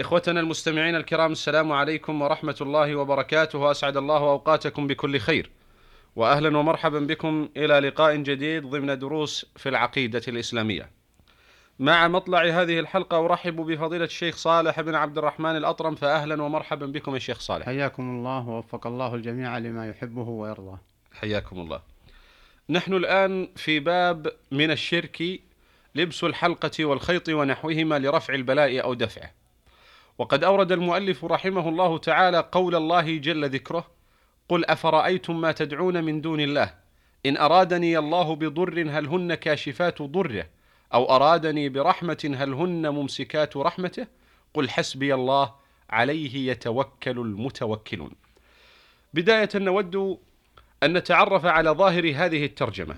إخوتنا المستمعين الكرام السلام عليكم ورحمة الله وبركاته أسعد الله أوقاتكم بكل خير. وأهلا ومرحبا بكم إلى لقاء جديد ضمن دروس في العقيدة الإسلامية. مع مطلع هذه الحلقة أرحب بفضيلة الشيخ صالح بن عبد الرحمن الأطرم فأهلا ومرحبا بكم يا شيخ صالح. حياكم الله ووفق الله الجميع لما يحبه ويرضاه. حياكم الله. نحن الآن في باب من الشرك لبس الحلقة والخيط ونحوهما لرفع البلاء أو دفعه. وقد أورد المؤلف رحمه الله تعالى قول الله جل ذكره قل أفرأيتم ما تدعون من دون الله؟ إن أرادني الله بضر هل هن كاشفات ضره؟ أو أرادني برحمة هل هن ممسكات رحمته؟ قل حسبي الله عليه يتوكل المتوكلون. بداية نود أن نتعرف على ظاهر هذه الترجمة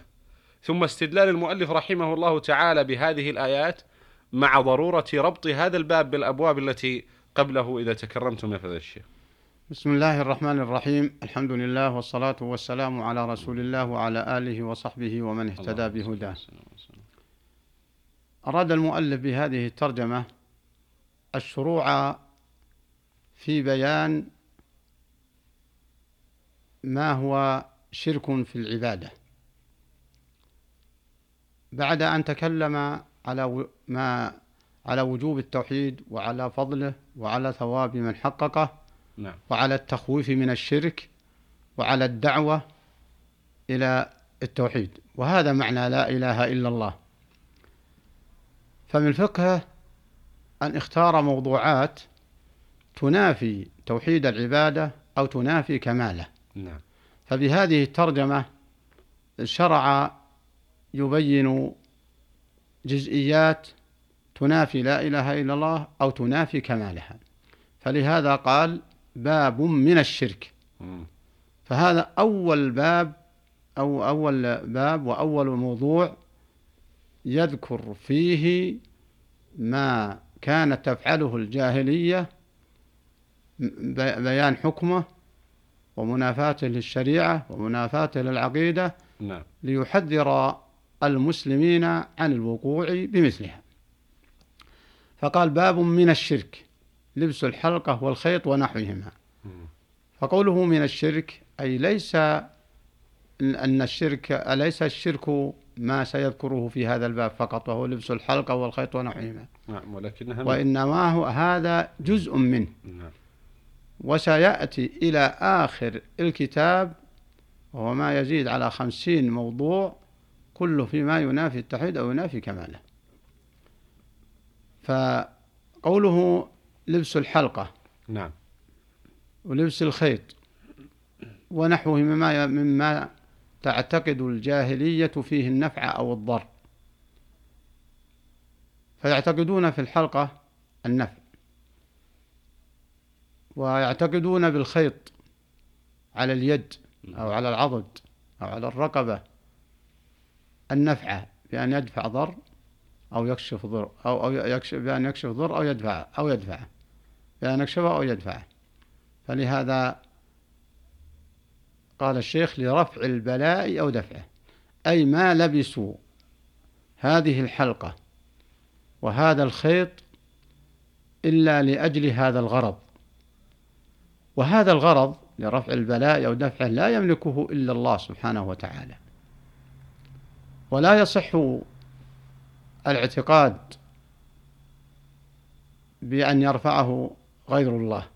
ثم استدلال المؤلف رحمه الله تعالى بهذه الآيات مع ضرورة ربط هذا الباب بالأبواب التي قبله إذا تكرمتم يا فضيلة الشيخ. بسم الله الرحمن الرحيم. الحمد لله والصلاة والسلام على رسول الله وعلى آله وصحبه ومن اهتدى بهداه. أراد المؤلف بهذه الترجمة الشروع في بيان ما هو شرك في العبادة. بعد أن تكلم على ما على وجوب التوحيد وعلى فضله وعلى ثواب من حققه نعم. وعلى التخويف من الشرك وعلى الدعوة إلى التوحيد وهذا معنى لا إله إلا الله فمن فقهه أن اختار موضوعات تنافي توحيد العبادة أو تنافي كماله نعم. فبهذه الترجمة شرع يبين جزئيات تنافي لا إله إلا الله أو تنافي كمالها. فلهذا قال باب من الشرك. فهذا أول باب أو أول باب وأول موضوع يذكر فيه ما كانت تفعله الجاهلية بيان حكمه ومنافاته للشريعة ومنافاته للعقيدة نعم. ليحذر المسلمين عن الوقوع بمثلها. فقال باب من الشرك لبس الحلقة والخيط ونحوهما. فقوله من الشرك أي ليس أن الشرك أليس الشرك ما سيذكره في هذا الباب فقط وهو لبس الحلقة والخيط ونحوهما؟ نعم ولكنها وإنما هو هذا جزء منه. نعم. وسيأتي إلى آخر الكتاب وهو ما يزيد على خمسين موضوع كله فيما ينافي التوحيد أو ينافي كماله. فقوله لبس الحلقة نعم. ولبس الخيط ونحوه مما مما تعتقد الجاهلية فيه النفع أو الضر. فيعتقدون في الحلقة النفع. ويعتقدون بالخيط على اليد أو على العضد أو على الرقبة النفع بأن يدفع ضر أو يكشف ضر أو أو يكشف بأن يكشف ضر أو يدفع أو يدفعه بأن يكشفه أو يدفعه فلهذا قال الشيخ لرفع البلاء أو دفعه. أي ما لبسوا هذه الحلقة وهذا الخيط إلا لأجل هذا الغرض. وهذا الغرض لرفع البلاء أو دفعه لا يملكه إلا الله سبحانه وتعالى. ولا يصح الاعتقاد بأن يرفعه غير الله.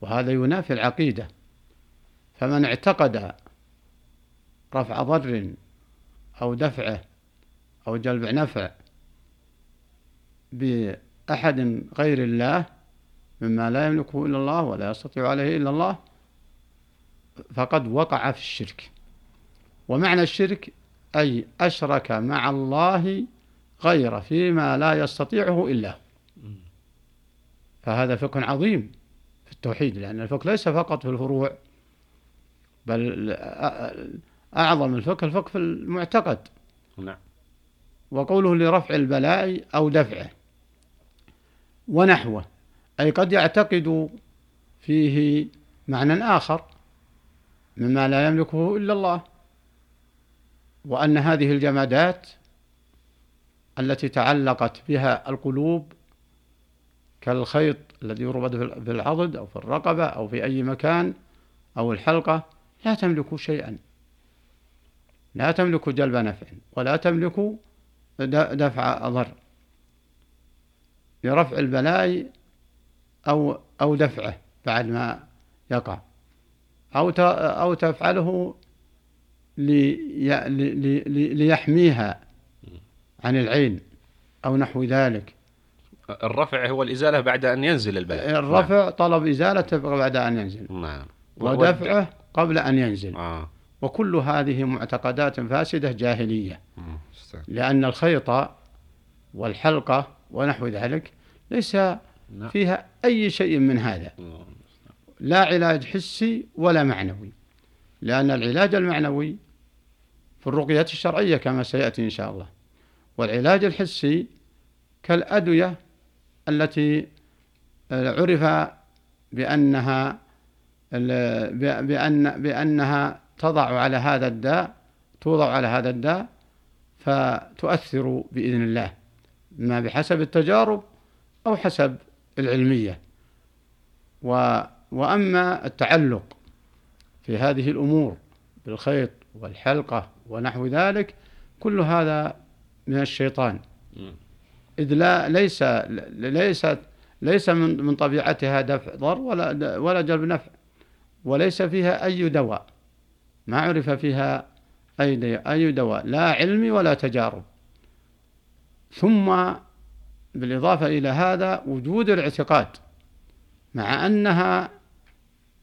وهذا ينافي العقيدة. فمن اعتقد رفع ضر أو دفعه أو جلب نفع بأحد غير الله مما لا يملكه إلا الله ولا يستطيع عليه إلا الله فقد وقع في الشرك. ومعنى الشرك أي أشرك مع الله غير فيما لا يستطيعه إلا هو. فهذا فقه عظيم في التوحيد لأن الفقه ليس فقط في الفروع بل أعظم الفقه الفقه في المعتقد. نعم. وقوله لرفع البلاء أو دفعه ونحوه أي قد يعتقد فيه معنى آخر مما لا يملكه إلا الله. وأن هذه الجمادات التي تعلقت بها القلوب كالخيط الذي يربط في العضد أو في الرقبة أو في أي مكان أو الحلقة لا تملك شيئا. لا تملك جلب نفع ولا تملك دفع ضر لرفع البلاء أو أو دفعه بعد ما يقع. أو أو تفعله ليحميها عن العين أو نحو ذلك. الرفع هو الإزالة بعد أن ينزل البلاء الرفع نعم. طلب إزالته بعد أن ينزل. نعم. ودفعه قبل أن ينزل. آه. وكل هذه معتقدات فاسدة جاهلية. لأن الخيط والحلقة ونحو ذلك ليس نعم. فيها أي شيء من هذا. لا علاج حسي ولا معنوي. لأن العلاج المعنوي في الرقية الشرعية كما سيأتي إن شاء الله. والعلاج الحسي كالأدوية التي عرف بأنها بأن بأنها تضع على هذا الداء توضع على هذا الداء فتؤثر بإذن الله ما بحسب التجارب أو حسب العلمية. و وأما التعلق في هذه الأمور بالخيط والحلقة ونحو ذلك كل هذا من الشيطان. إذ لا ليس ليست ليس من من طبيعتها دفع ضر ولا ولا جلب نفع وليس فيها أي دواء. ما عرف فيها أي أي دواء لا علمي ولا تجارب. ثم بالإضافة إلى هذا وجود الاعتقاد مع أنها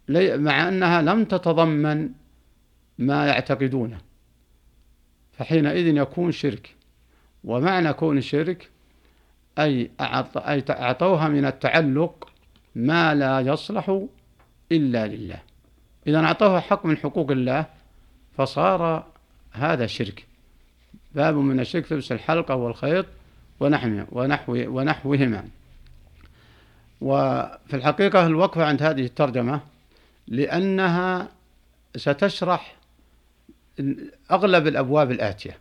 مع أنها لم تتضمن ما يعتقدونه. فحينئذ يكون شرك. ومعنى كون شرك أي أعطوها من التعلق ما لا يصلح إلا لله. إذا أعطوها حق من حقوق الله فصار هذا شرك. باب من الشرك لبس الحلقة والخيط ونحو ونحو ونحوهما. وفي الحقيقة الوقفة عند هذه الترجمة لأنها ستشرح أغلب الأبواب الآتية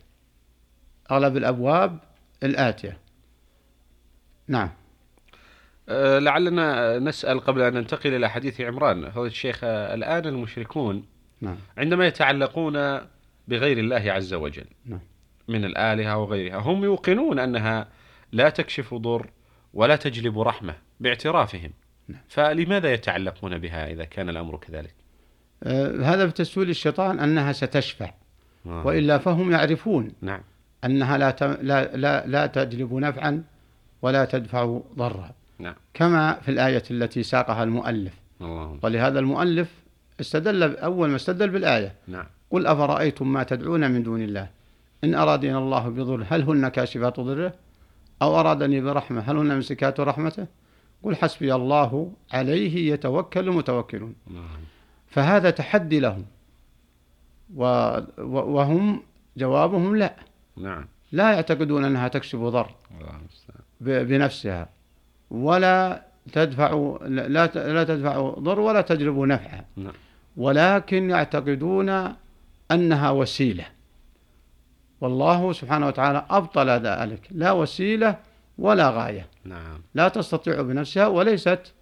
أغلب الأبواب الآتية نعم أه لعلنا نسأل قبل أن ننتقل إلى حديث عمران هو الشيخ الآن المشركون نعم. عندما يتعلقون بغير الله عز وجل نعم. من الآلهة وغيرها هم يوقنون أنها لا تكشف ضر ولا تجلب رحمة باعترافهم نعم. فلماذا يتعلقون بها إذا كان الأمر كذلك هذا في تسويل الشيطان أنها ستشفع آه. وإلا فهم يعرفون نعم أنها لا, لا, لا, لا تجلب نفعا ولا تدفع ضرا نعم. كما في الآية التي ساقها المؤلف الله. ولهذا المؤلف استدل أول ما استدل بالآية نعم. قل أفرأيتم ما تدعون من دون الله إن أرادنا الله بضر هل هن كاشفات ضره أو أرادني برحمة هل هن مسكات رحمته قل حسبي الله عليه يتوكل المتوكلون نعم. فهذا تحدي لهم. وهم جوابهم لا. نعم. لا يعتقدون أنها تكشف ضر بنفسها. ولا تدفع لا لا تدفع ضر ولا تجلب نفعا نعم. ولكن يعتقدون أنها وسيلة. والله سبحانه وتعالى أبطل ذلك. لا وسيلة ولا غاية. نعم. لا تستطيع بنفسها وليست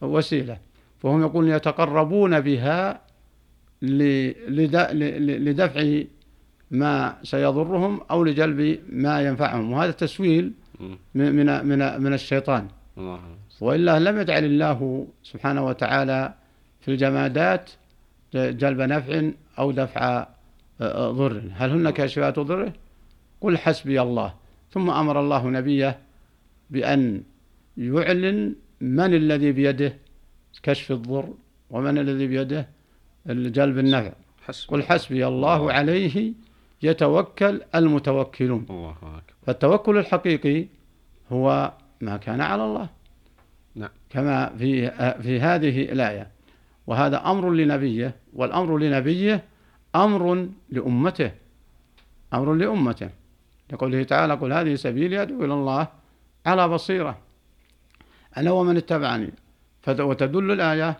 وسيلة. فهم يقولون يتقربون بها لدفع ما سيضرهم أو لجلب ما ينفعهم. وهذا تسويل من من من الشيطان. وإلا لم يجعل الله سبحانه وتعالى في الجمادات جلب نفع أو دفع آه، ضر. هل هن كاشفات ضره؟ قل حسبي الله. ثم أمر الله نبيه بأن يعلن من الذي بيده كشف الضر ومن الذي بيده جلب النفع قل حسبي الله عليه يتوكل المتوكلون. الله أكبر. فالتوكل الحقيقي هو ما كان على الله. نعم. كما في في هذه الآية. وهذا أمر لنبيه والأمر لنبيه أمر لأمته. أمر لأمته. لقوله تعالى قل هذه سبيلي أدعو إلى الله على بصيرة. أنا ومن اتبعني وتدل الآية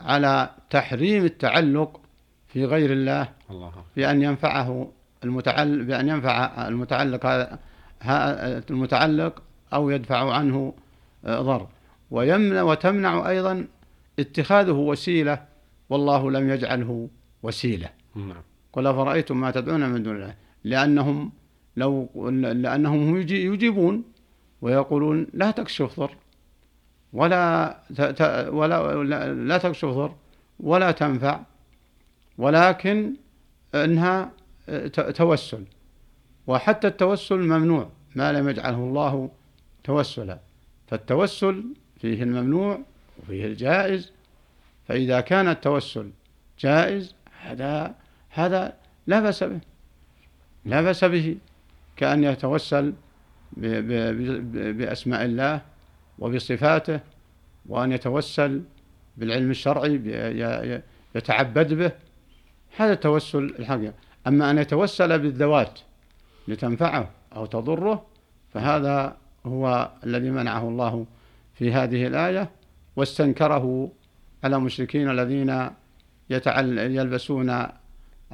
على تحريم التعلق في غير الله الله بأن ينفعه المتعلق بأن ينفع المتعلق هذا المتعلق أو يدفع عنه ضر. ويمنع وتمنع أيضا اتخاذه وسيلة والله لم يجعله وسيلة. نعم. قل أفرأيتم ما تدعون من دون الله؟ لأنهم لو لأنهم يجيبون ويقولون لا تكشف ضر ولا ولا لا تكشف ضر ولا تنفع ولكن إنها توسل. وحتى التوسل ممنوع ما لم يجعله الله توسلا. فالتوسل فيه الممنوع وفيه الجائز. فإذا كان التوسل جائز هذا هذا لا بأس به. لا بأس به كأن يتوسل بأسماء الله وبصفاته وأن يتوسل بالعلم الشرعي يتعبد به. هذا التوسل الحقيقي أما أن يتوسل بالذوات لتنفعه أو تضره فهذا هو الذي منعه الله في هذه الآية واستنكره على المشركين الذين يلبسون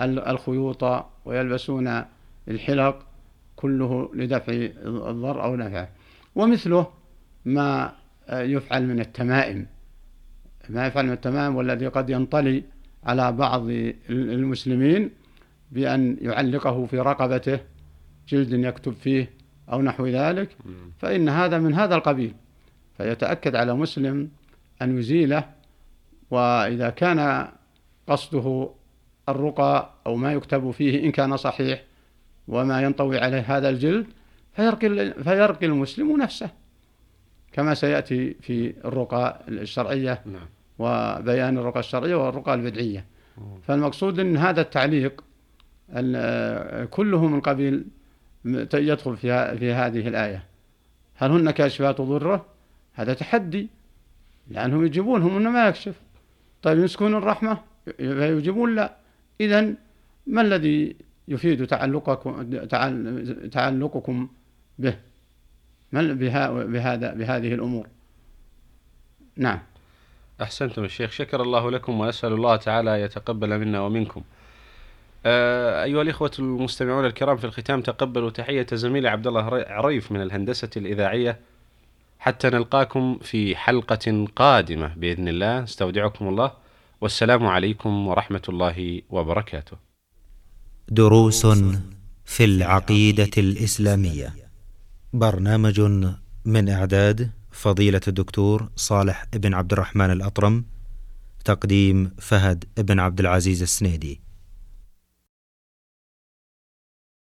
الخيوط ويلبسون الحلق كله لدفع الضر أو نفعه. ومثله ما يفعل من التمائم. ما يفعل من التمائم والذي قد ينطلي على بعض المسلمين بأن يعلقه في رقبته جلد يكتب فيه أو نحو ذلك. فإن هذا من هذا القبيل. فيتأكد على مسلم أن يزيله وإذا كان قصده الرقى أو ما يكتب فيه إن كان صحيح وما ينطوي عليه هذا الجلد فيرقي, فيرقي المسلم نفسه. كما سيأتي في الرقى الشرعية نعم. وبيان الرقى الشرعية والرقى البدعية. فالمقصود أن هذا التعليق كله من قبيل يدخل في, في هذه الآية. هل هن كاشفات ضره؟ هذا تحدي لأنهم يجيبونهم أنه ما يكشف. طيب يمسكون الرحمة؟ فيجيبون لا. إذا ما الذي يفيد تعلقكم تعلقكم به؟ ما بهذا بهذه الأمور. نعم. أحسنتم الشيخ. شكر الله لكم وأسأل الله تعالى يتقبل منا ومنكم. آه، أيها الإخوة المستمعون الكرام في الختام تقبلوا تحية زميلي عبد الله عريف من الهندسة الإذاعية. حتى نلقاكم في حلقة قادمة بإذن الله. استودعكم الله. والسلام عليكم ورحمة الله وبركاته. دروس في العقيدة الإسلامية. برنامج من إعداد فضيلة الدكتور صالح بن عبد الرحمن الأطرم. تقديم فهد بن عبد العزيز السنيدي.